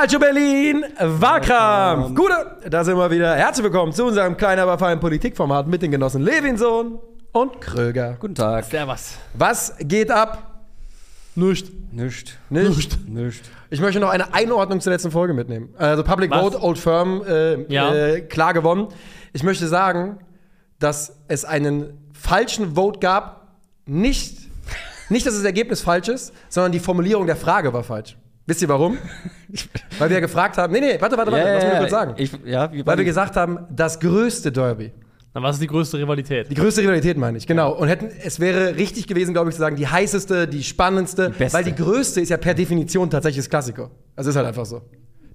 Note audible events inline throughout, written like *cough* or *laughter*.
Calcio Berlin, Wahlkampf. Gute, da sind wir wieder. Herzlich willkommen zu unserem kleinen, aber feinen Politikformat mit den Genossen Levinson und Kröger. Guten Tag. Servus. Was geht ab? Nicht. Nicht. Nicht. Nicht. Ich möchte noch eine Einordnung zur letzten Folge mitnehmen. Also Public Was? Vote, Old Firm, äh, Ja. äh, klar gewonnen. Ich möchte sagen, dass es einen falschen Vote gab. Nicht, nicht, dass das Ergebnis falsch ist, sondern die Formulierung der Frage war falsch. Wisst ihr warum? *laughs* Weil wir gefragt haben. Nee, nee, warte, warte, warte, lass mich kurz sagen. Ich, ja, wie Weil wir gesagt haben, das größte Derby. Na, was ist die größte Rivalität? Die größte Rivalität meine ich, genau. Und hätten, es wäre richtig gewesen, glaube ich, zu sagen, die heißeste, die spannendste. beste. weil die größte ist ja per Definition tatsächlich das Klassiko. Also ist halt einfach so.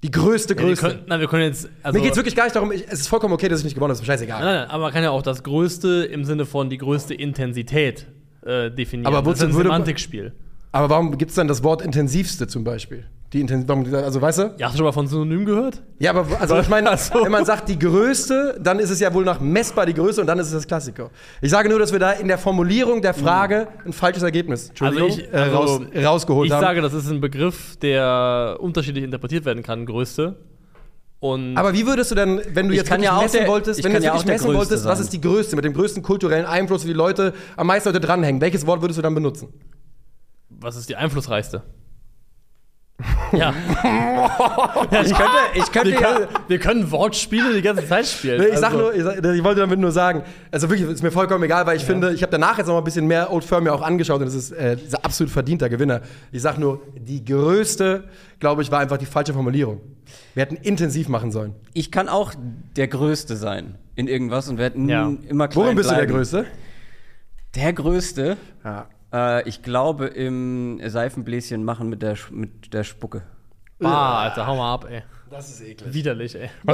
Die größte, Ja, wir größte. können, na, wir können jetzt. Also, Mir geht es wirklich gar nicht darum, ich, es ist vollkommen okay, dass ich nicht gewonnen habe, ist mir scheißegal. Nein, nein, aber man kann ja auch das größte im Sinne von die größte Intensität äh, definieren. Aber das ist ein wozu würde man- Semantikspiel. Aber warum gibt es dann das Wort intensivste zum Beispiel? Die Intensi warum, also weißt du? Ja, hast du schon mal von Synonym gehört? Ja, aber also ich meine, *laughs* Ach so. wenn man sagt die größte, dann ist es ja wohl nach messbar die größte und dann ist es das Klassiko. Ich sage nur, dass wir da in der Formulierung der Frage ein falsches Ergebnis Entschuldigung, Also ich- äh, also raus, rausgeholt Ich haben. sage, das ist ein Begriff, der unterschiedlich interpretiert werden kann, größte. Und Aber wie würdest du denn, wenn du Ich jetzt wirklich ja messen der- wolltest, ich wenn du jetzt ja wirklich messen wolltest, was sein. ist die größte mit dem größten kulturellen Einfluss, wie die Leute am meisten Leute dranhängen? Welches Wort würdest du dann benutzen? Was ist die einflussreichste? *laughs* ja. Ich könnte, ich könnte Wir ja. können, wir können Wortspiele die ganze Zeit spielen. Nee, ich sag Also- nur, ich, sag, ich wollte damit nur sagen, also wirklich, ist mir vollkommen egal, weil ich finde, ich habe danach jetzt noch mal ein bisschen mehr Old Firm mir auch angeschaut und das ist äh, absolut verdienter Gewinner. Ich sag nur, die größte, glaube ich, war einfach die falsche Formulierung. Wir hätten intensiv machen sollen. Ich kann auch der Größte sein in irgendwas und werde Ja. immer klein Worin bist du der bleiben. Größte? Der Größte? Ja. Äh, ich glaube im Seifenbläschen machen mit der, Sch- mit der Spucke. Bah, Alter, hau mal ab, ey. Das ist eklig. Widerlich, ey. *laughs*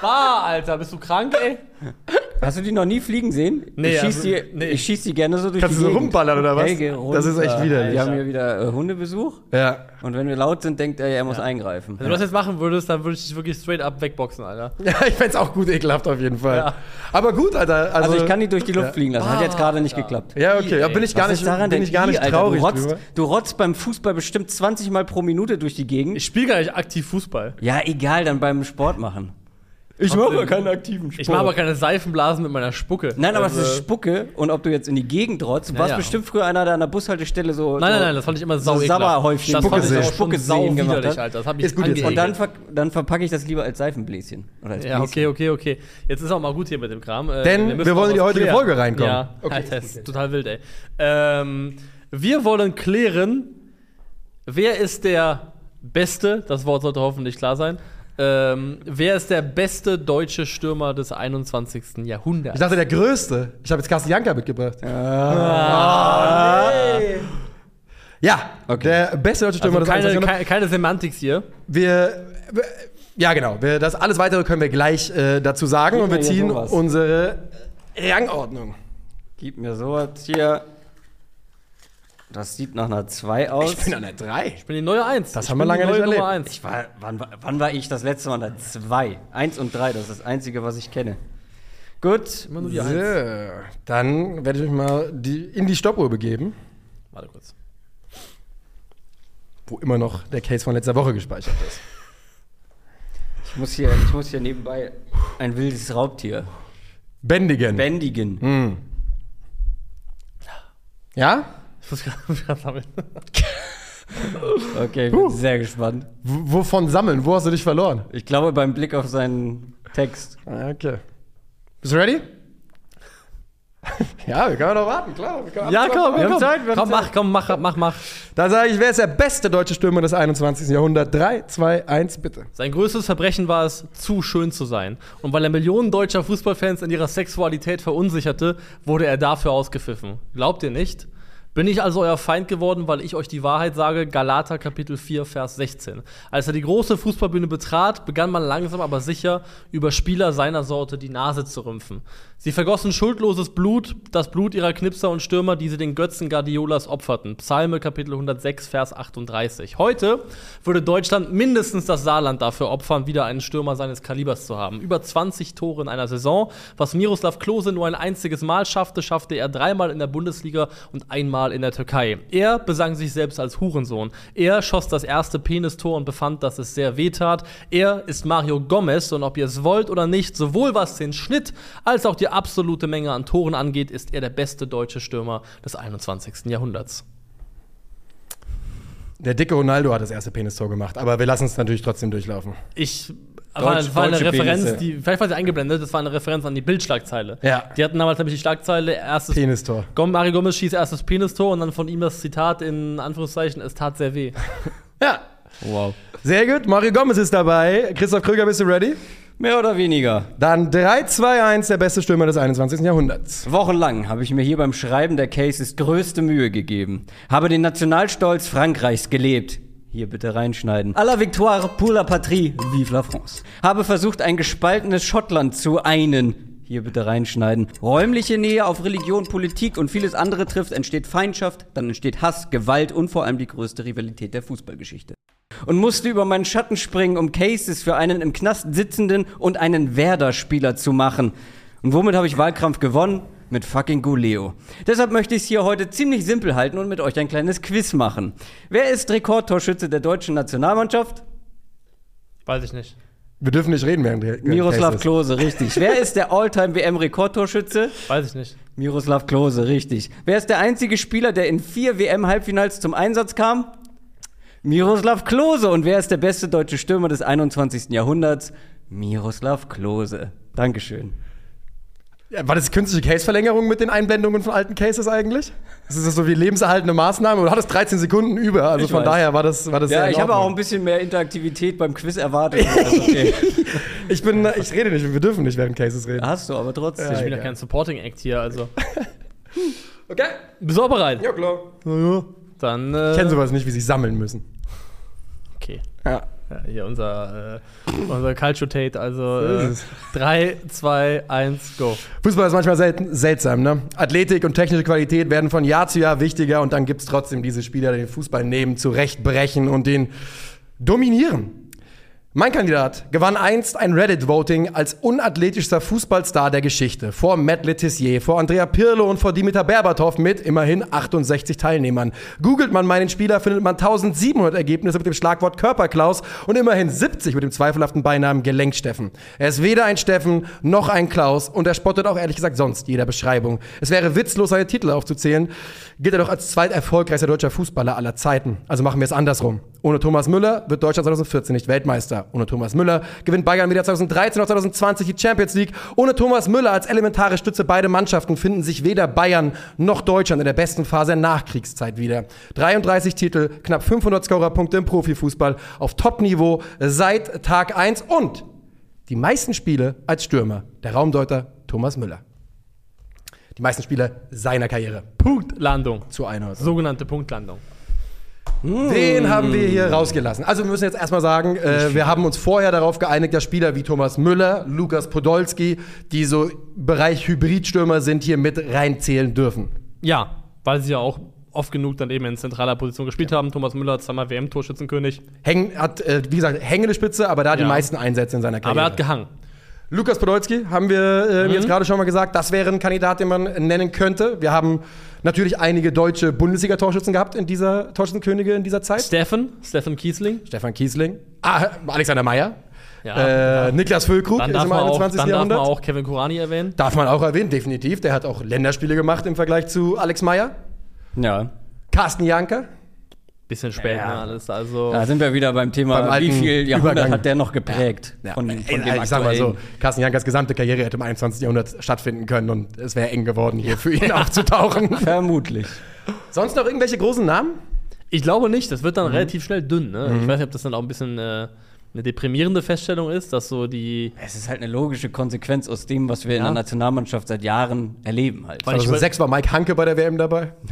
bah, Alter, bist du krank, ey? *laughs* Hast du die noch nie fliegen sehen? Nee, ich schieß, also, die, nee. ich schieß die gerne so durch Kannst die du so rumballern oder was? Helge, Das ist echt widerlich. Wir haben hier wieder äh, Hundebesuch Ja. und wenn wir laut sind, denkt er, er muss eingreifen. Wenn du das jetzt machen würdest, dann würde ich dich wirklich straight up wegboxen, Alter. *laughs* Ja, ich fänd's auch gut ekelhaft auf jeden Fall. Ja. Aber gut, Alter. Also, Also ich kann die durch die Luft Ja. fliegen lassen. Hat jetzt gerade nicht geklappt. Ja, okay. Ja, bin ich gar Was nicht, ist daran bin denn ich gar nicht Alter? traurig Du rotzt, du rotzt beim Fußball bestimmt 20 Mal pro Minute durch die Gegend. Ich spiele gar nicht aktiv Fußball. ja, egal, dann beim Sport machen. Ich mache keinen aktiven Sport. Ich mache aber keine Seifenblasen mit meiner Spucke. Nein, aber Also- es ist Spucke und ob du jetzt in die Gegend rotzt, du warst ja. bestimmt früher einer, der an der Bushaltestelle so. Nein, nein, nein, das fand ich immer sau so. Sabberhäufchen Das fand ich Spucke auch sehen. Spucke sau sehen gemacht widerlich, hat. Alter. Das hab ich Ist gut jetzt. Und dann, ver dann verpacke ich das lieber als Seifenbläschen. Oder als Ja, Bläschen. okay, okay, okay. Jetzt ist auch mal gut hier mit dem Kram. Äh, Denn müssen wir wollen in die heutige klären. Folge reinkommen. Ja, Okay, Alter, ist total wild, ey. Ähm, wir wollen klären, wer ist der Beste, das Wort sollte hoffentlich klar sein, ähm, wer ist der beste deutsche Stürmer des 21. Jahrhunderts? Ich dachte, der Größte. Ich habe jetzt Carsten Janka mitgebracht. Ah, Ja, Okay. der beste deutsche Stürmer also des keine, 21. keine, keine Semantik hier. Wir, wir, ja genau, wir, das alles weitere können wir gleich äh, dazu sagen Gib und wir ziehen sowas. unsere Rangordnung. Gib mir sowas hier. Das sieht nach einer 2 aus. Ich bin an der 3. Ich bin die neue Eins. Das ich haben wir lange nicht Nummer erlebt. Eins. Ich war, wann, war- wann war ich das letzte Mal an der 2? 1 und 3, das ist das Einzige, was ich kenne. Gut. Immer nur die So, Eins. dann werde ich mich mal die, in die Stoppuhr begeben, Warte kurz. wo immer noch der Case von letzter Woche gespeichert ist. Ich muss hier, ich muss hier nebenbei ein wildes Raubtier Bändigen. bändigen. Hm. Ja? *laughs* Ich muss gerade sammeln. *laughs* Okay, ich bin sehr gespannt. W wovon sammeln? Wo hast du dich verloren? Ich glaube beim Blick auf seinen Text. Ah, Okay. Bist du ready? *laughs* ja, wir können noch warten, klar. Wir können Ja, komm, Wir haben komm. Zeit, wir haben komm, Zeit. mach, komm, mach, mach, mach. Da sage ich, wer ist der beste deutsche Stürmer des 21. Jahrhunderts? 3, 2, 1, bitte. Sein größtes Verbrechen war es, zu schön zu sein. Und weil er Millionen deutscher Fußballfans in ihrer Sexualität verunsicherte, wurde er dafür ausgepfiffen. Glaubt ihr nicht? Bin ich also euer Feind geworden, weil ich euch die Wahrheit sage? Galater Kapitel 4, Vers 16. Als er die große Fußballbühne betrat, begann man langsam aber sicher über Spieler seiner Sorte die Nase zu rümpfen. Sie vergossen schuldloses Blut, das Blut ihrer Knipser und Stürmer, die sie den Götzen Guardiolas opferten. Psalme Kapitel 106, Vers 38. Heute würde Deutschland mindestens das Saarland dafür opfern, wieder einen Stürmer seines Kalibers zu haben. Über 20 Tore in einer Saison. Was Miroslav Klose nur ein einziges Mal schaffte, schaffte er dreimal in der Bundesliga und einmal in der Türkei. Er besang sich selbst als Hurensohn. Er schoss das erste Penistor und befand, dass es sehr weh tat. Er ist Mario Gomez und ob ihr es wollt oder nicht, sowohl was den Schnitt als auch die absolute Menge an Toren angeht, ist er der beste deutsche Stürmer des 21. Jahrhunderts. Der dicke Ronaldo hat das erste Penistor gemacht, aber wir lassen es natürlich trotzdem durchlaufen. Ich war, Deutsch- war eine Referenz, Penisse. die, vielleicht war sie eingeblendet, das war eine Referenz an die Bildschlagzeile. Ja. Die hatten damals nämlich die Schlagzeile, erstes Penistor. Mario Gomez schießt erstes Penistor und dann von ihm das Zitat in Anführungszeichen, es tat sehr weh. Ja, Wow. sehr gut. Mario Gomez ist dabei. Christoph Krüger, bist du ready? Mehr oder weniger. Dann 3, 2, 1, der beste Stürmer des 21. Jahrhunderts. Wochenlang habe ich mir hier beim Schreiben der Cases größte Mühe gegeben. Habe den Nationalstolz Frankreichs gelebt. Hier bitte reinschneiden. À la victoire pour la patrie, vive la France. Habe versucht, ein gespaltenes Schottland zu einen. Hier bitte reinschneiden. Räumliche Nähe auf Religion, Politik und vieles andere trifft, entsteht Feindschaft, dann entsteht Hass, Gewalt und vor allem die größte Rivalität der Fußballgeschichte. Und musste über meinen Schatten springen, um Cases für einen im Knast sitzenden und einen Werder-Spieler zu machen. Und womit habe ich Wahlkampf gewonnen? Mit fucking Guleo. Deshalb möchte ich es hier heute ziemlich simpel halten und mit euch ein kleines Quiz machen. Wer ist Rekordtorschütze der deutschen Nationalmannschaft? Weiß ich nicht. Wir dürfen nicht reden während der Miroslav Cases. Klose, richtig. *laughs* Wer ist der All-Time-WM-Rekordtorschütze? Weiß ich nicht. Miroslav Klose, richtig. Wer ist der einzige Spieler, der in vier WM-Halbfinals zum Einsatz kam? Miroslav Klose. Und wer ist der beste deutsche Stürmer des 21. Jahrhunderts? Miroslav Klose. Dankeschön. Ja, war das künstliche Case-Verlängerung mit den Einblendungen von alten Cases eigentlich? Das ist das so wie lebenserhaltende Maßnahme du hattest 13 Sekunden über. Also Ich von weiß. daher war das, war das Ja, ich habe auch ein bisschen mehr Interaktivität beim Quiz erwartet. Also okay. *laughs* Ich bin, ich rede nicht, wir dürfen nicht während Cases reden. Hast du aber trotzdem. Ich bin ja kein Supporting Act hier, also. *laughs* Okay. Bist du auch bereit? Ja, klar. Dann. Äh, Ich kenne sowas nicht, wie sie sammeln müssen. Okay. Ja. Ja, hier unser, äh, unser Culture Tate, also So äh, ist es. 3, 2, 1, go. Fußball ist manchmal selten, seltsam, ne? Athletik und technische Qualität werden von Jahr zu Jahr wichtiger und dann gibt es trotzdem diese Spieler, die den Fußball nehmen, zurechtbrechen und den dominieren. Mein Kandidat gewann einst ein Reddit-Voting als unathletischster Fußballstar der Geschichte. Vor Matt Letizier, vor Andrea Pirlo und vor Dimitar Berbatov mit immerhin 68 Teilnehmern. Googelt man meinen Spieler, findet man 1700 Ergebnisse mit dem Schlagwort Körperklaus und immerhin 70 mit dem zweifelhaften Beinamen Gelenksteffen. Er ist weder ein Steffen noch ein Klaus und er spottet auch ehrlich gesagt sonst jeder Beschreibung. Es wäre witzlos, seine Titel aufzuzählen, gilt er doch als zweiterfolgreichster deutscher Fußballer aller Zeiten. Also machen wir es andersrum. Ohne Thomas Müller wird Deutschland 2014 nicht Weltmeister. Ohne Thomas Müller gewinnt Bayern wieder 2013 oder 2020 die Champions League. Ohne Thomas Müller als elementare Stütze beider Mannschaften finden sich weder Bayern noch Deutschland in der besten Phase der Nachkriegszeit wieder. 33 Titel, knapp 500 Scorerpunkte im Profifußball auf Top-Niveau seit Tag 1 und die meisten Spiele als Stürmer. Der Raumdeuter Thomas Müller. Die meisten Spiele seiner Karriere. Punktlandung. Zu einer. Sogenannte Punktlandung. Den haben wir hier rausgelassen. Also wir müssen jetzt erstmal sagen, äh, wir haben uns vorher darauf geeinigt, dass Spieler wie Thomas Müller, Lukas Podolski, die so Bereich Hybridstürmer sind, hier mit reinzählen dürfen. Ja, weil sie ja auch oft genug dann eben in zentraler Position gespielt haben. Thomas Müller, zweimal WM-Torschützenkönig. Häng, hat, äh, wie gesagt, hängende Spitze, aber da hat Ja. die meisten Einsätze in seiner Aber Karriere. er hat gehangen. Lukas Podolski haben wir äh, jetzt gerade schon mal gesagt, das wäre ein Kandidat, den man nennen könnte. Wir haben natürlich einige deutsche Bundesliga-Torschützen gehabt in dieser Torschützenkönige in dieser Zeit. Steffen, Steffen Kiesling. Stefan Kiesling, ah, Alexander Meyer, Ja. äh, Niklas Füllkrug Dann ist darf, im man auch, 21. dann darf man Jahrhundert. auch Kevin Kurani erwähnen. Darf man auch erwähnen, definitiv. Der hat auch Länderspiele gemacht im Vergleich zu Alex Meyer. Ja. Carsten Janker. Bisschen spät, Ja. ne, alles. Also, Da sind wir wieder beim Thema, Beim alten wie viel Jahrhundert Übergang. hat der noch geprägt von, Ey, von dem ich sag mal so. Carsten Jankers gesamte Karriere hätte im 21. Jahrhundert stattfinden können und es wäre eng geworden, hier für ihn *laughs* aufzutauchen. Vermutlich. Sonst noch irgendwelche großen Namen? ich glaube nicht, das wird dann Mhm. relativ schnell dünn. Ne? Ich weiß nicht, ob das dann auch ein bisschen äh, eine deprimierende Feststellung ist, dass so die. Es ist halt eine logische Konsequenz aus dem, was wir in Ja. der Nationalmannschaft seit Jahren erleben halt. Weil ich- 2006 war Mike Hanke bei der WM dabei. *laughs*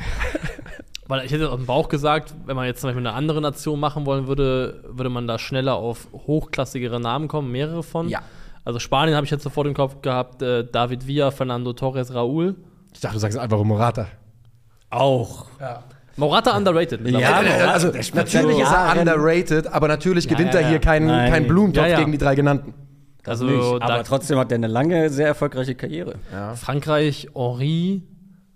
Weil ich hätte aus dem Bauch gesagt, wenn man jetzt zum Beispiel eine andere Nation machen wollen würde, würde man da schneller auf hochklassigere Namen kommen, mehrere von. Ja. Also Spanien habe ich jetzt sofort im Kopf gehabt, äh, David Villa, Fernando Torres, Raúl. Ich dachte, du sagst Alvaro Morata. Auch. Morata underrated. Ja, also natürlich ist er underrated, aber natürlich gewinnt ja, er hier ja. keinen Nein. keinen Blumentopf Ja, ja. gegen die drei genannten. also Nicht, aber trotzdem hat er eine lange, sehr erfolgreiche Karriere. Frankreich, Henri,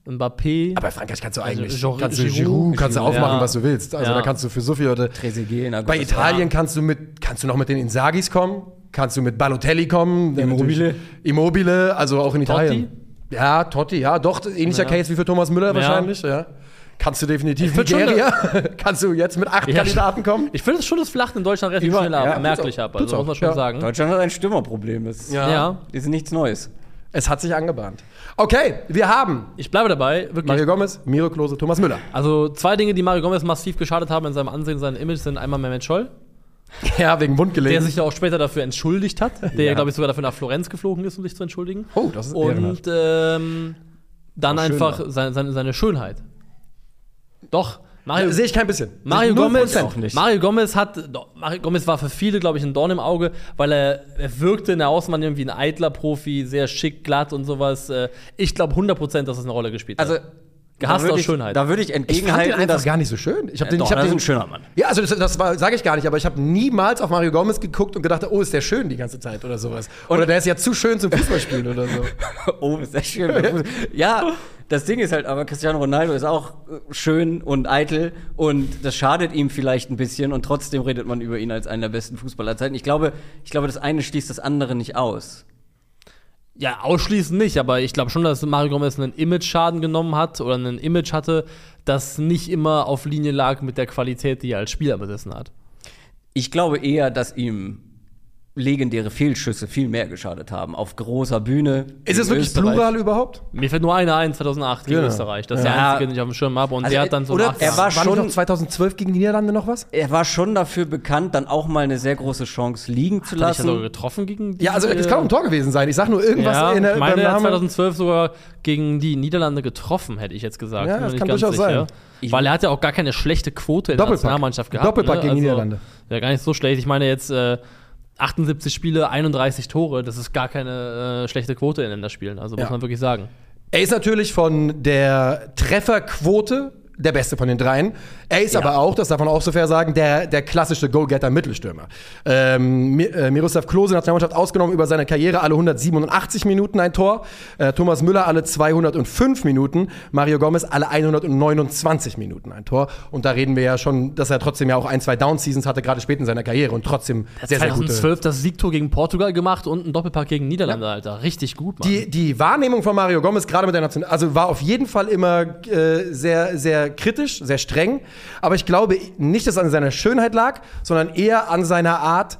Mbappé. Aber bei Frankreich kannst du eigentlich Giroud- kannst du Giroud- Giroud, kannst du aufmachen, ja. was du willst. Also Ja. da kannst du für so viele Leute. Trezeguet, na gut, Bei Italien kannst du mit kannst du noch mit den Insagis kommen, kannst du mit Balotelli kommen, Immobile. Immobile, also auch in Italien. Ja, Totti, ja, doch ähnlicher Ja. Case wie für Thomas Müller Ja. wahrscheinlich, ja. Kannst du definitiv Nigeria? *laughs* kannst du jetzt mit acht Ja, Kandidaten kommen? Ich finde es schon, das flacht in Deutschland relativ Über- schnell ab, ja, merklich ab. Also muss man schon ja. sagen. Deutschland hat ein Stürmerproblem. Das ist nichts Neues. Es hat sich angebahnt. Okay, wir haben Ich bleibe dabei, wirklich. Mario Gomez, Miro Klose, Thomas Müller. Also zwei Dinge, die Mario Gomez massiv geschadet haben in seinem Ansehen, seinem Image, sind einmal Mehmet Scholl, *laughs* Ja, wegen der Wundgelenk. sich ja auch später dafür entschuldigt hat, der, Ja. glaube ich, sogar dafür nach Florenz geflogen ist, um sich zu entschuldigen. Oh, das ist ehrenhaft. Und ähm, dann Auch schön einfach war. seine, seine Schönheit. Doch, Mario, Sehe ich kein bisschen. Mario Gomez, auch nicht. Mario Gomez hat, Mario Gomez war für viele, glaube ich, ein Dorn im Auge, weil er, er wirkte in der Außenwahrnehmung wie ein eitler Profi, sehr schick, glatt und sowas. Äh, Ich glaube 100%, dass es eine Rolle gespielt hat. Also, Gehasst aus ich, Schönheit. Da würde ich Ich fand den entgegenhalten, einfach gar nicht so schön. Ich habe den, Doch, ich hab das ist den ein schöner Mann. Ja, also das, das sage ich gar nicht, aber ich habe niemals auf Mario Gomez geguckt und gedacht, oh, ist der schön die ganze Zeit oder sowas. oder der ist ja zu schön zum Fußballspielen oder so. *laughs* Oh, ist das schön. ja, das Ding ist halt, aber Cristiano Ronaldo ist auch äh, schön und eitel und das schadet ihm vielleicht ein bisschen und trotzdem redet man über ihn als einen der besten Fußballer aller Zeiten. Ich glaube, ich glaube, das eine schließt das andere nicht aus. Ja, ausschließend nicht, aber ich glaube schon, dass Mario Gomez einen Image-Schaden genommen hat oder ein Image hatte, das nicht immer auf Linie lag mit der Qualität, die er als Spieler besessen hat. Ich glaube eher, dass ihm legendäre Fehlschüsse viel mehr geschadet haben. Auf großer Bühne. Ist es gegen wirklich Österreich. plural überhaupt? Mir fällt nur einer ein, 2008 gegen Genau. Österreich. Das ist Ja. der einzige, den ich auf dem Schirm habe. Und Also, der hat dann so Oder er war war schon- nicht noch 2012 gegen die Niederlande noch was? Er war schon dafür bekannt, dann auch mal eine sehr große Chance liegen zu Hat er sogar lassen. getroffen gegen die, Ja, also es kann auch ein Tor gewesen sein. Ich sag nur irgendwas ja, in der, ich meine, er hat Namen. 2012 sogar gegen die Niederlande getroffen, hätte ich jetzt gesagt. Ja, das nicht kann ganz durchaus sicher. sein. Ich- Weil er hat ja auch gar keine schlechte Quote in der. Nationalmannschaft gehabt. Doppelpack gegen die also, Niederlande. Ja, gar nicht so schlecht. Ich meine jetzt äh, 78 Spiele, 31 Tore. Das ist gar keine äh, schlechte Quote in Länderspielen. Also muss Ja. man wirklich sagen. Er ist natürlich von der Trefferquote der Beste von den dreien. Er ist aber auch, das darf man auch so fair sagen, der, der klassische Goalgetter-Mittelstürmer. Ähm, äh, Miroslav Klose, Nationalmannschaft ausgenommen, über seine Karriere alle 187 Minuten ein Tor. Äh, Thomas Müller alle 205 Minuten. Mario Gomez alle 129 Minuten ein Tor. Und da reden wir ja schon, dass er trotzdem ja auch ein, zwei Down-Seasons hatte, gerade spät in seiner Karriere und trotzdem sehr, sehr gute 2012 das Siegtor gegen Portugal gemacht und ein Doppelpack gegen Niederlande, Alter. Richtig gut, Mann. Die, die Wahrnehmung von Mario Gomez, gerade mit der Nation, also war auf jeden Fall immer äh, sehr, sehr kritisch, sehr streng. Aber ich glaube nicht, dass es an seiner Schönheit lag, sondern eher an seiner Art,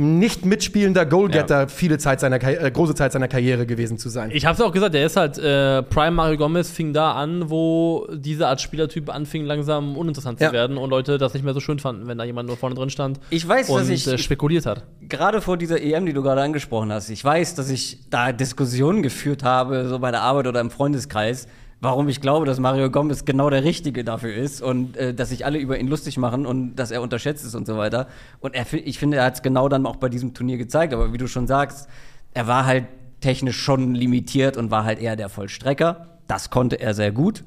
nicht mitspielender Goalgetter viele Zeit seiner, äh, große Zeit seiner Karriere gewesen zu sein. Ich hab's auch gesagt, der ist halt, äh, Prime Mario Gomez fing da an, wo diese Art Spielertyp anfing, langsam uninteressant Ja. zu werden und Leute das nicht mehr so schön fanden, wenn da jemand nur vorne drin stand Ich weiß, und dass ich, äh, spekuliert hat. gerade vor dieser EM, die du gerade angesprochen hast, ich weiß, dass ich da Diskussionen geführt habe, so bei der Arbeit oder im Freundeskreis, warum ich glaube, dass Mario Gomez genau der Richtige dafür ist und äh, dass sich alle über ihn lustig machen und dass er unterschätzt ist und so weiter. Und er, ich finde, er hat es genau dann auch bei diesem Turnier gezeigt. Aber wie du schon sagst, er war halt technisch schon limitiert und war halt eher der Vollstrecker. Das konnte er sehr gut.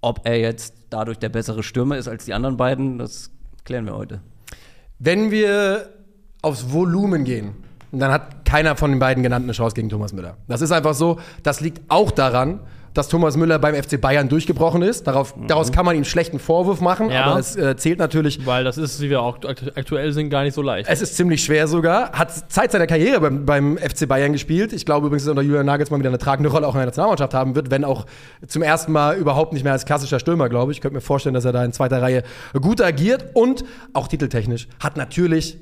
Ob er jetzt dadurch der bessere Stürmer ist als die anderen beiden, das klären wir heute. Wenn wir aufs Volumen gehen, dann hat keiner von den beiden genannten eine Chance gegen Thomas Müller. Das ist einfach so. Das liegt auch daran, dass Thomas Müller beim FC Bayern durchgebrochen ist. Darauf, Daraus kann man ihm schlechten Vorwurf machen, Ja. aber es äh, zählt natürlich Weil das ist, wie wir auch aktu- aktuell sind, gar nicht so leicht. Es ist ziemlich schwer sogar. Hat Zeit seiner Karriere beim, beim FC Bayern gespielt. Ich glaube übrigens, dass unter Julian Nagelsmann wieder eine tragende Rolle auch in der Nationalmannschaft haben wird, wenn auch zum ersten Mal überhaupt nicht mehr als klassischer Stürmer, glaube ich. Ich könnte mir vorstellen, dass er da in zweiter Reihe gut agiert und auch titeltechnisch hat natürlich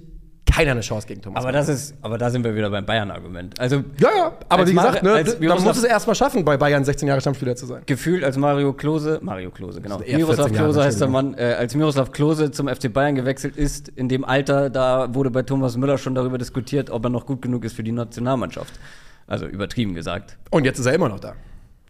keiner eine Chance gegen Thomas. Aber das ist, aber da sind wir wieder beim Bayern-Argument. Also ja, ja, aber wie gesagt, Mar- ne, als man muss es erst mal schaffen, bei Bayern 16 Jahre Stammspieler zu sein. gefühlt als Mario Klose, Mario Klose, genau. Miroslav 14 Jahre, Klose heißt der. Mann, äh, als Miroslav Klose zum FC Bayern gewechselt ist, in dem Alter, da wurde bei Thomas Müller schon darüber diskutiert, ob er noch gut genug ist für die Nationalmannschaft. Also übertrieben gesagt. Und jetzt ist er immer noch da.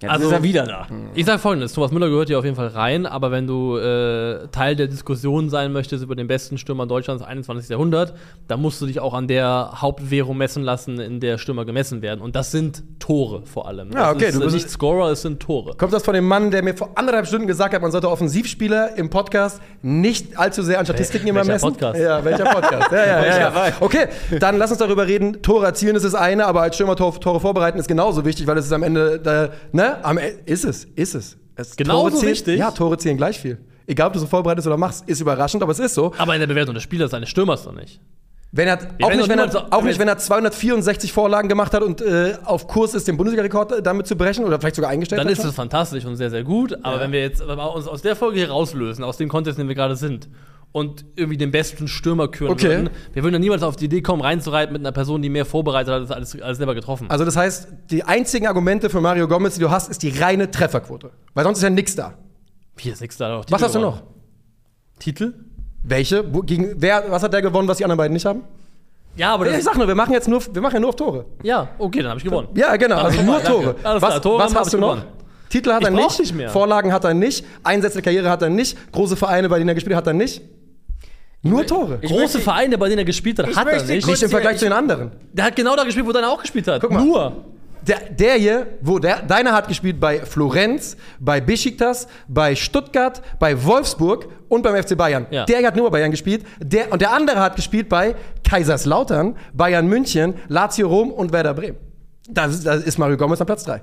Jetzt Also- ist er wieder da. Ich sage folgendes: Thomas Müller gehört hier auf jeden Fall rein, aber wenn du äh, Teil der Diskussion sein möchtest über den besten Stürmer Deutschlands 21. Jahrhundert, dann musst du dich auch an der Hauptwährung messen lassen, in der Stürmer gemessen werden. Und das sind Tore vor allem. Ja, das okay, ist, du bist- nicht Scorer, es sind Tore. Kommt das von dem Mann, der mir vor anderthalb Stunden gesagt hat, man sollte Offensivspieler im Podcast nicht allzu sehr an Statistiken immer welcher messen? Podcast? Ja, welcher Podcast? Ja, ja, *laughs* ja, ja. Okay, dann lass uns darüber reden. Tore erzielen ist das eine, aber als Stürmer Tor, Tore vorbereiten ist genauso wichtig, weil es ist am Ende, äh, ne? Am, E- ist es, ist es. es Genauso Tore zählen, wichtig? Ja, Tore zählen gleich viel. Egal, ob du so vorbereitest oder machst, ist überraschend, aber es ist so. Aber in der Bewertung des Spielers seines Stürmers doch nicht. Wenn er, auch nicht, wenn er, niemals- auch nicht, wenn er 264 Vorlagen gemacht hat und äh, auf Kurs ist, den Bundesliga-Rekord äh, damit zu brechen oder vielleicht sogar eingestellt Dann hat. ist schon. es fantastisch und sehr, sehr gut. Aber wenn wir jetzt wenn wir uns aus der Folge hier rauslösen, aus dem Kontext, in dem wir gerade sind, und irgendwie den besten Stürmer küren Okay. würden, wir würden ja niemals auf die Idee kommen, reinzureiten mit einer Person, die mehr vorbereitet hat, als als selber getroffen. Also das heißt, die einzigen Argumente für Mario Gomez, die du hast, ist die reine Trefferquote. Weil sonst ist ja nichts da. Hier ist nichts da. noch Was hast du noch? Titel? Welche? Wo, gegen, wer, was hat der gewonnen, was die anderen beiden nicht haben? Ja, aber Ich sag nur, wir machen jetzt nur, wir machen ja nur auf Tore. ja, okay, dann habe ich gewonnen. Ja, genau, also nur danke. Tore. Alles was klar, Tore was hast du noch? gewonnen. Titel hat Ich er nicht, nicht. Vorlagen hat er nicht, Einsätze der Karriere hat er nicht, große Vereine, bei denen er gespielt hat, hat er nicht. Nur Tore. Ich Große möchte- Vereine, bei denen er gespielt hat, Ich hat er nicht. kurz- nicht im Vergleich zu den anderen. Der hat genau da gespielt, wo deiner auch gespielt hat. mal. Nur. Der, der hier, wo der, deiner hat gespielt bei Florenz, bei Besiktas, bei Stuttgart, bei Wolfsburg und beim FC Bayern. Ja. Der hier hat nur bei Bayern gespielt. Der, und der andere hat gespielt bei Kaiserslautern, Bayern München, Lazio Rom und Werder Bremen. Da ist Mario Gomez am Platz 3.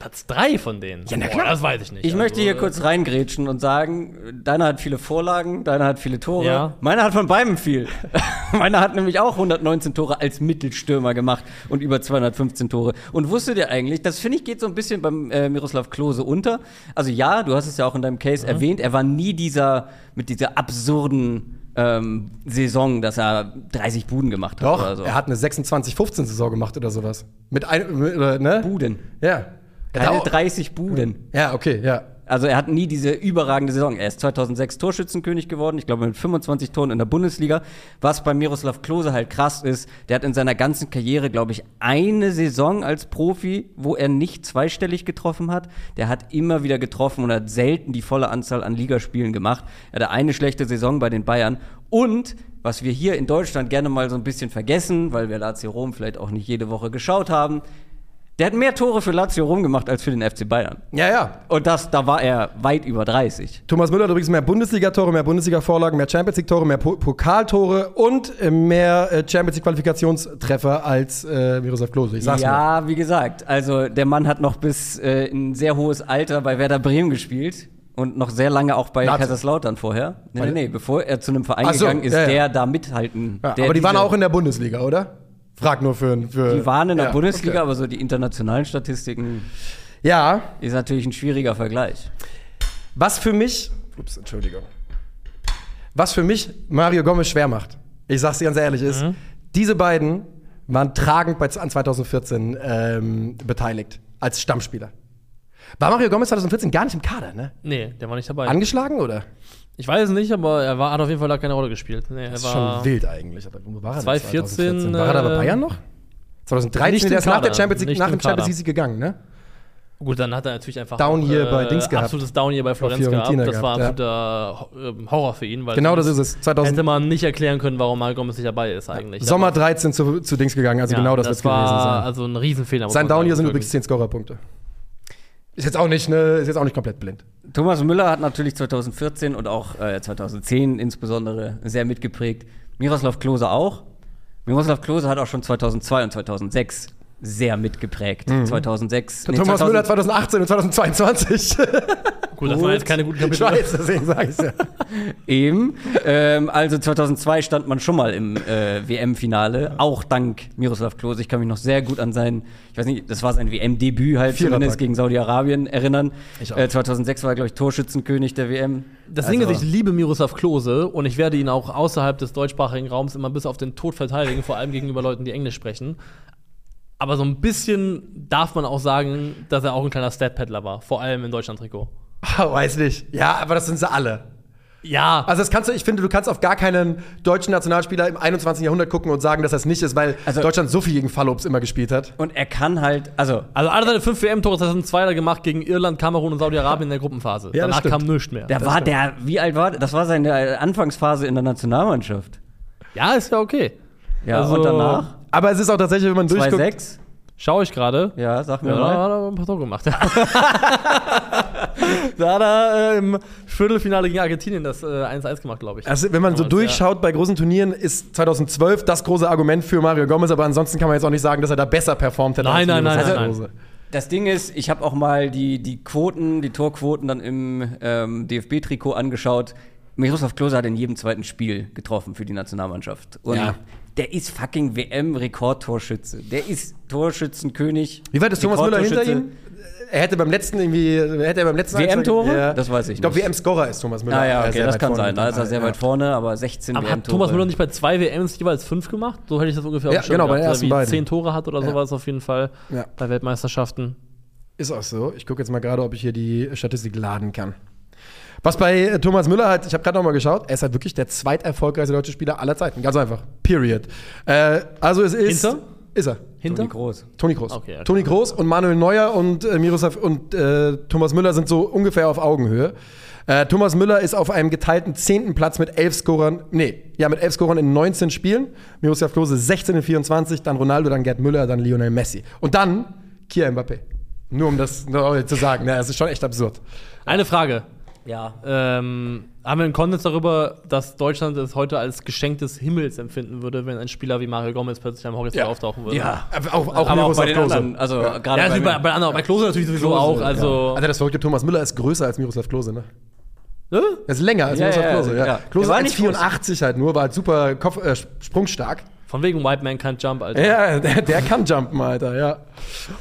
Platz drei von denen. Ja, na klar. das weiß ich nicht. Ich möchte hier Also, kurz reingrätschen und sagen, deiner hat viele Vorlagen, deiner hat viele Tore. Ja. Meiner hat von beidem viel. *laughs* meiner hat nämlich auch 119 Tore als Mittelstürmer gemacht und über 215 Tore. Und wusstet ihr eigentlich, das finde ich geht so ein bisschen beim äh, Miroslav Klose unter. Also ja, du hast es ja auch in deinem Case Mhm. erwähnt, er war nie dieser mit dieser absurden ähm, Saison, dass er 30 Buden gemacht hat Doch, oder so. er hat eine 26-15-Saison gemacht oder sowas. Mit ein, mit, oder, ne? Buden. Ja. Er Keine auch- 30 Buden. Ja, okay, ja. Also er hat nie diese überragende Saison. Er ist 2006 Torschützenkönig geworden, ich glaube mit 25 Toren in der Bundesliga. Was bei Miroslav Klose halt krass ist, der hat in seiner ganzen Karriere, glaube ich, eine Saison als Profi, wo er nicht zweistellig getroffen hat. Der hat immer wieder getroffen und hat selten die volle Anzahl an Ligaspielen gemacht. Er hatte eine schlechte Saison bei den Bayern und was wir hier in Deutschland gerne mal so ein bisschen vergessen, weil wir Lazio Rom vielleicht auch nicht jede Woche geschaut haben, der hat mehr Tore für Lazio Rom gemacht als für den FC Bayern. Ja, ja. Und das, da war er weit über 30. Thomas Müller hat übrigens mehr Bundesliga-Tore, mehr Bundesliga-Vorlagen, mehr Champions League-Tore, mehr po Pokaltore und äh, mehr äh, Champions League-Qualifikationstreffer als äh, Miroslav Klose. Ich sag's. Ja, wie gesagt, also der Mann hat noch bis äh, in sehr hohes Alter bei Werder Bremen gespielt und noch sehr lange auch bei Lazio. Kaiserslautern vorher. Nee, nee, nee, bevor er zu einem Verein so, gegangen ist, ja, ja. der da mithalten. Ja, aber die waren auch in der Bundesliga, oder? Frag nur für. für Die waren in der ja, Bundesliga, okay. aber so die internationalen Statistiken Ja, ist natürlich ein schwieriger Vergleich. was für mich. Ups, Entschuldigung. Was für mich Mario Gomez schwer macht, ich sag's dir ganz ehrlich, ist, Mhm. diese beiden waren tragend bei, an 2014 ähm, beteiligt, als Stammspieler. War Mario Gomez 2014 gar nicht im Kader, ne? Nee, der war nicht dabei. Angeschlagen oder? Ich weiß es nicht, aber er war, hat auf jeden Fall da keine Rolle gespielt. Nee, er Das ist war schon wild eigentlich. Aber wo war er denn 2014, 2014? War er da bei äh, Bayern noch? 2013, nicht der ist nach der Kader, Champions League, nicht nach dem Champions. League gegangen, ne? Gut, dann hat er natürlich einfach Down hier bei Dings gehabt. Absolutes Down hier bei Florenz gehabt. Das war absoluter Ho- äh, Horror für ihn, weil Genau das ist es. 2000 hätte man nicht erklären können, warum Mario Gomez nicht dabei ist eigentlich. Sommer Aber- 13 zu, zu Dings gegangen, also ja, genau das, das wird gewesen sein. also ein Riesenfehler. Sein Down hier sind übrigens 10 Scorerpunkte. Ist jetzt auch nicht, ne, ist jetzt auch nicht komplett blind. Thomas Müller hat natürlich 2014 und auch äh, 2010 insbesondere sehr mitgeprägt. Miroslav Klose auch. Miroslav Klose hat auch schon 2002 und 2006 sehr mitgeprägt. 2006. nee, Mhm. Thomas 2000 Müller 2018 und 2022. *laughs* Gut, das waren jetzt keine guten ich Kapitel. weiß, deswegen sage ich ja. *laughs* Eben. Ähm, also 2002 stand man schon mal im äh, WM-Finale, auch dank Miroslav Klose. Ich kann mich noch sehr gut an sein, ich weiß nicht, das war sein WM-Debüt halt zumindest gegen Saudi-Arabien erinnern. Ich auch. Äh, 2006 war er, glaube ich, Torschützenkönig der WM. Das Ding ist, Also- ich liebe Miroslav Klose und ich werde ihn auch außerhalb des deutschsprachigen Raums immer bis auf den Tod verteidigen, vor allem gegenüber Leuten, die Englisch sprechen. Aber so ein bisschen darf man auch sagen, dass er auch ein kleiner Stat-Paddler war, vor allem im Deutschland-Trikot. Ah, *laughs* weiß nicht. Ja, aber das sind sie alle. Ja. Also das kannst du, ich finde, du kannst auf gar keinen deutschen Nationalspieler im 21. Jahrhundert gucken und sagen, dass das nicht ist, weil Also- Deutschland so viel gegen Fallops immer gespielt hat. Und er kann halt, also Also alle seine fünf WM-Tore 2002 hat er gemacht gegen Irland, Kamerun und Saudi-Arabien in der Gruppenphase. Ja, das Danach stimmt. kam nichts mehr. der war der, wie alt war der? Das war seine Anfangsphase in der Nationalmannschaft. Ja, ist ja okay. Ja, Also- und danach? Aber es ist auch tatsächlich, wenn man durchguckt. 2-6? Schau ich gerade. Ja, sag mir Ja, da mal. hat er ein paar Tore gemacht. *laughs* da hat er äh, im Viertelfinale gegen Argentinien das äh, 1-1 gemacht, glaube ich. Also, wenn man so durchschaut bei großen Turnieren, ist 2012 das große Argument für Mario Gomez, aber ansonsten kann man jetzt auch nicht sagen, dass er da besser performt hätte. Nein, nein, nein, nein, Klose. Das Ding ist, ich habe auch mal die, die Quoten, die Torquoten dann im ähm, DFB-Trikot angeschaut. Miroslav Klose hat in jedem zweiten Spiel getroffen für die Nationalmannschaft. Und Ja. Der ist fucking WM-Rekordtorschütze. Der ist Torschützenkönig. Wie weit ist Thomas Müller hinter ihm? Er hätte beim letzten irgendwie, hätte er beim letzten WM-Tore? Ja. Das weiß ich Ich glaube, nicht. WM-Scorer ist Thomas Müller. Ah ja, Ja, okay, das kann sein. Da ist er sehr ja. weit vorne, aber 16 Aber hat. Thomas Müller nicht bei zwei WMs jeweils fünf gemacht? So hätte ich das ungefähr Ja, genau, bei den ersten beiden. zehn Tore hat oder Ja. sowas auf jeden Fall Ja. bei Weltmeisterschaften. Ist auch so. Ich gucke jetzt mal gerade, ob ich hier die Statistik laden kann. Was bei äh, Thomas Müller halt, ich habe gerade noch mal geschaut, er ist halt wirklich der zweiterfolgreichste deutsche Spieler aller Zeiten. Ganz einfach. Period. Äh, also es ist. Hinter? Ist er. Hinter? Toni Groß. Toni Kroos. Okay, ja, Toni Kroos und Manuel Neuer und äh, Miroslav und äh, Thomas Müller sind so ungefähr auf Augenhöhe. Äh, Thomas Müller ist auf einem geteilten zehnten Platz mit elf Scorern, nee, ja, mit elf Scorern in 19 Spielen. Miroslav Klose 16 in 24, dann Ronaldo, dann Gerd Müller, dann Lionel Messi. Und dann Kia Mbappé. Nur um das zu sagen, ne, das ist schon echt absurd. Eine Frage. Ja. Ähm, haben wir einen Konsens darüber, dass Deutschland es heute als Geschenk des Himmels empfinden würde, wenn ein Spieler wie Mario Gomez plötzlich am Horizont Ja. auftauchen würde? Ja. Aber auch, auch Aber auch bei den Klose. anderen. Also gerade Ja, bei, bei, bei, anderen, bei Klose natürlich sowieso Klose, auch. Also, Also das verrückte Thomas Müller ist größer als Miroslav Klose, ne? Ne? Er ist länger als Ja, Miroslav ja, Klose, ja. ja. Klose Der war ist nicht 84 halt nur, war halt super Kopf, äh, sprungstark. Von wegen White Man Can't Jump, Alter. Ja, der, der kann jumpen, Alter, ja.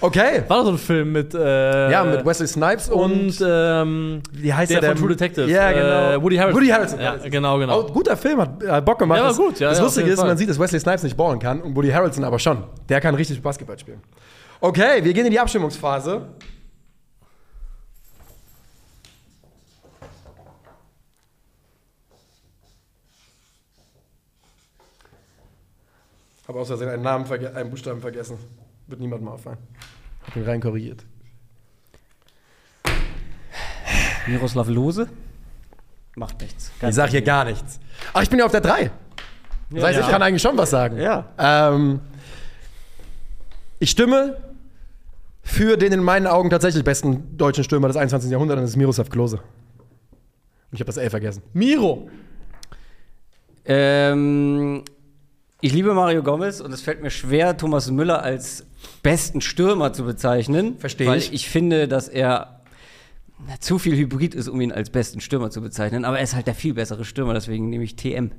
Okay. War doch so ein Film mit. Äh, Ja, mit Wesley Snipes und, Und, ähm, wie heißt der der? von True Detective. Ja, genau. Äh, Woody Harrelson. Woody Harrelson. Ja, genau, genau. Oh, guter Film, hat, hat Bock gemacht. Ja, war gut, ja, Das ja, Lustige ist, man sieht, dass Wesley Snipes nicht ballen kann und Woody Harrelson aber schon. Der kann richtig Basketball spielen. Okay, wir gehen in die Abstimmungsphase. Habe Versehen einen Namen, verge- einen Buchstaben vergessen. Wird niemand mal auffallen. Hab ihn rein korrigiert. Miroslav Lose? Macht nichts. Ich sag hier gar nichts. Ach, ich bin ja auf der 3. Das heißt, Ja. ich kann eigentlich schon was sagen. Ja. Ähm, ich stimme für den in meinen Augen tatsächlich besten deutschen Stürmer des 21. Jahrhunderts, und das ist Miroslav Klose. Und ich habe das L vergessen. Miro. Ähm, ich liebe Mario Gomez und es fällt mir schwer, Thomas Müller als besten Stürmer zu bezeichnen. Versteh weil ich. ich finde, dass er na, zu viel Hybrid ist, um ihn als besten Stürmer zu bezeichnen. Aber er ist halt der viel bessere Stürmer, deswegen nehme ich TM.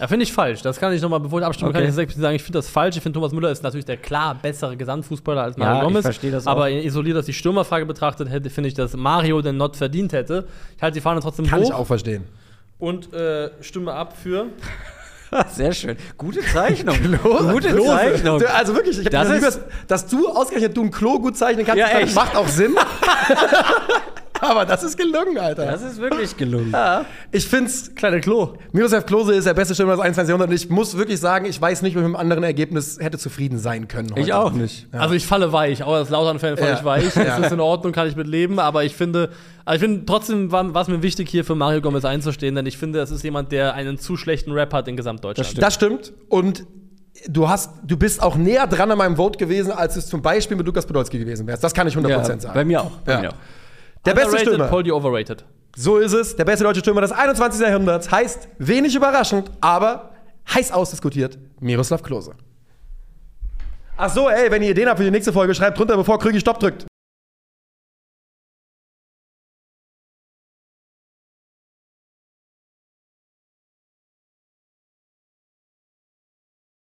Ja, finde ich falsch. Das kann ich nochmal, bevor ich abstimme, Okay. kann ich direkt sagen, ich finde das falsch. Ich finde, Thomas Müller ist natürlich der klar bessere Gesamtfußballer als Mario Ja, ich Gomez. verstehe das auch. Aber isoliert, dass die Stürmerfrage betrachtet hätte, finde ich, dass Mario den Not verdient hätte. Ich halte die Fahne trotzdem Kann hoch ich auch verstehen. und äh, stimme ab für. *laughs* Sehr schön. Gute Zeichnung. *laughs* Gute Klose. Zeichnung. Also wirklich, ich Das das dass du ausgerechnet du ein Klo gut zeichnen kannst, Ja, macht auch Sinn. *laughs* *laughs* Aber das ist gelungen, Alter. Das ist wirklich gelungen. ich find's Kleine Klo. Miroslav Klose ist der beste Stürmer des 21. Jahrhunderts und ich muss wirklich sagen, ich weiß nicht, mit einem anderen Ergebnis hätte zufrieden sein können. Heute. Ich auch nicht. Also ich falle weich, auch als Lautern-Fan falle Ja. ich weich. Ja. Es ist in Ordnung, kann ich mit leben, aber ich finde, also ich finde trotzdem war es mir wichtig, hier für Mario Gomez einzustehen, denn ich finde, das ist jemand, der einen zu schlechten Rap hat in Gesamtdeutschland. Das stimmt. Und du hast, du bist auch näher dran an meinem Vote gewesen, als es zum Beispiel mit Lukas Podolski gewesen wärst. Das kann ich 100% Ja, sagen. bei mir auch. Bei Ja. mir auch. Der beste Stürmer. Poldi overrated. So ist es. Der beste deutsche Stürmer des 21. Jahrhunderts heißt, wenig überraschend, aber heiß ausdiskutiert, Miroslav Klose. Ach so, ey, wenn ihr Ideen habt für die nächste Folge, schreibt drunter, bevor Krügi Stopp drückt.